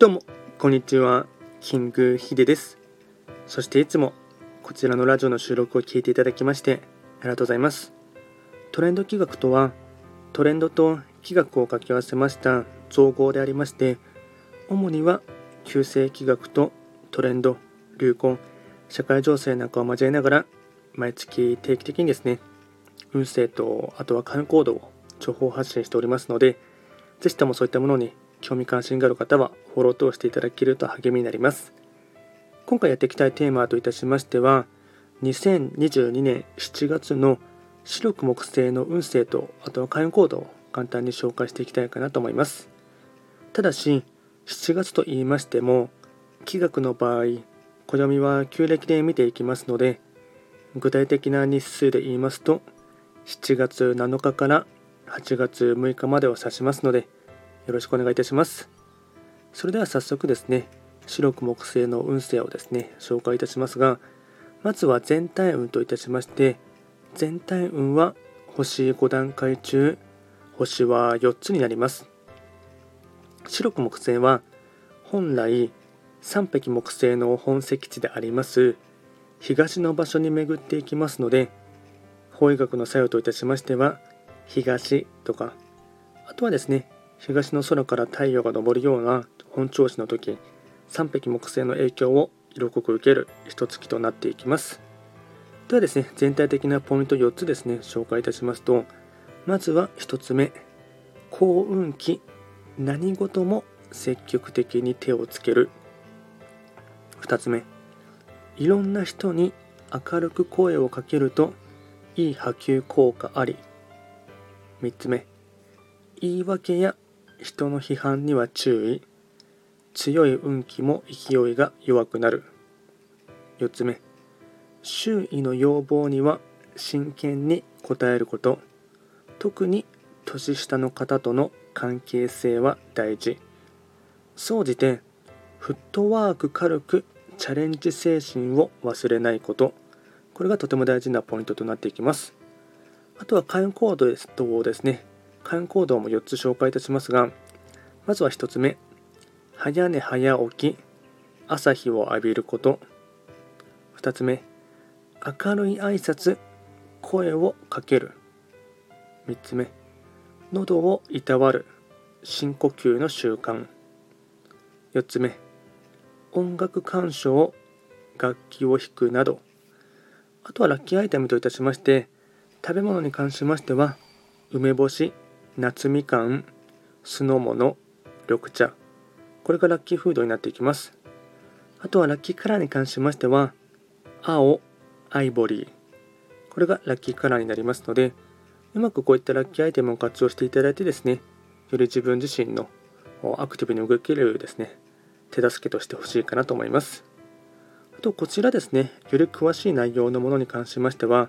どうも、こんにちは。キングヒデです。そしていつもこちらのラジオの収録を聞いていただきましてありがとうございます。トレンド企画とは、トレンドと企画を掛け合わせました造語でありまして、主には旧世企画とトレンド、流行、社会情勢なんかを交えながら、毎月定期的にですね、運勢とあとは観光度を情報発信しておりますので、ぜひともそういったものに興味関心がある方はフォローとしていただけると励みになります。今回やっていきたいテーマといたしましては、2022年7月の白く木星の運勢とあとは開運行動を簡単に紹介していきたいかなと思います。ただし、7月と言いましても、気学の場合、暦は旧暦で見ていきますので、具体的な日数で言いますと、7月7日から8月6日までを指しますので、よろしくお願いいたします。それでは早速ですね、白く木星の運勢をですね、紹介いたしますが、まずは全体運といたしまして、全体運は星5段階中、星は4つになります。白く木星は本来三匹木星の本石地であります東の場所に巡っていきますので法医学の作用といたしましては東とかあとはですね東の空から太陽が昇るような本調子の時3匹木星の影響を色濃く受ける一月となっていきます。ではですね全体的なポイント4つですね紹介いたしますとまずは1つ目幸運期何事も積極的に手をつける。2つ目いろんな人に明るく声をかけるといい波及効果あり。3つ目言い訳や人の批判には注意。強い運気も勢いが弱くなる。4つ目。周囲の要望には真剣に応えること。特に年下の方との関係性は大事。総じてフットワーク軽くチャレンジ精神を忘れないこと。これがとても大事なポイントとなっていきます。あとは会員コードですとですね。肝行動も4つ紹介いたしますが、まずは1つ目、早寝早起き、朝日を浴びること。2つ目、明るい挨拶、声をかける。3つ目、喉をいたわる、深呼吸の習慣。4つ目、音楽鑑賞、楽器を弾くなど。あとはラッキーアイテムといたしまして、食べ物に関しましては、梅干し、夏みかん、酢の物、緑茶。これがラッキーフードになっていきます。あとはラッキーカラーに関しましては、青、アイボリー。これがラッキーカラーになりますので、うまくこういったラッキーアイテムを活用していただいてですね、より自分自身のアクティブに動けるですね、手助けとしてほしいかなと思います。あと、こちらですね、より詳しい内容のものに関しましては、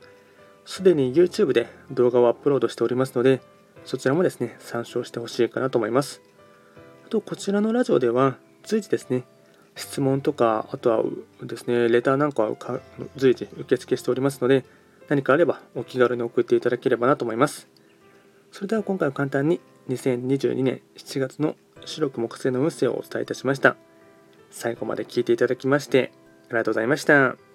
すでに YouTube で動画をアップロードしておりますので、そちらもですね、参照してほしいかなと思います。あと、こちらのラジオでは、随時ですね、質問とか、あとはですね、レターなんかを随時受付しておりますので、何かあればお気軽に送っていただければなと思います。それでは今回は簡単に2022年7月の白く木星の運勢をお伝えいたしました。最後まで聞いていただきましてありがとうございました。